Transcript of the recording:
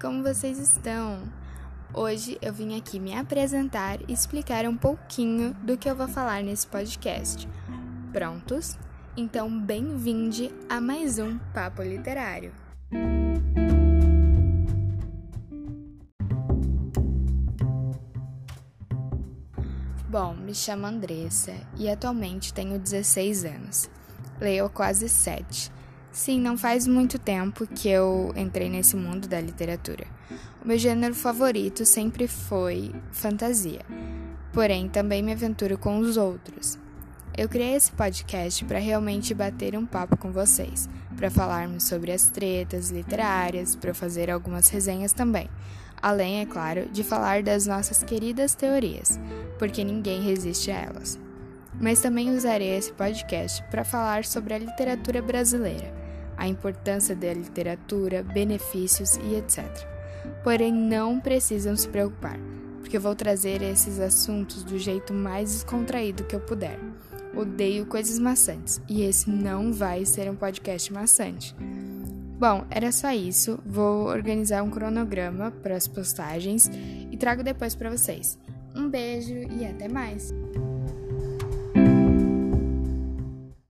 como vocês estão? Hoje eu vim aqui me apresentar e explicar um pouquinho do que eu vou falar nesse podcast. Prontos? Então, bem-vinde a mais um Papo Literário. Bom, me chamo Andressa e atualmente tenho 16 anos. Leio quase 7 Sim, não faz muito tempo que eu entrei nesse mundo da literatura. O meu gênero favorito sempre foi fantasia, porém também me aventuro com os outros. Eu criei esse podcast para realmente bater um papo com vocês, para falarmos sobre as tretas literárias, para fazer algumas resenhas também. Além, é claro, de falar das nossas queridas teorias, porque ninguém resiste a elas. Mas também usarei esse podcast para falar sobre a literatura brasileira a importância da literatura, benefícios e etc. Porém, não precisam se preocupar, porque eu vou trazer esses assuntos do jeito mais descontraído que eu puder. Odeio coisas maçantes e esse não vai ser um podcast maçante. Bom, era só isso. Vou organizar um cronograma para as postagens e trago depois para vocês. Um beijo e até mais!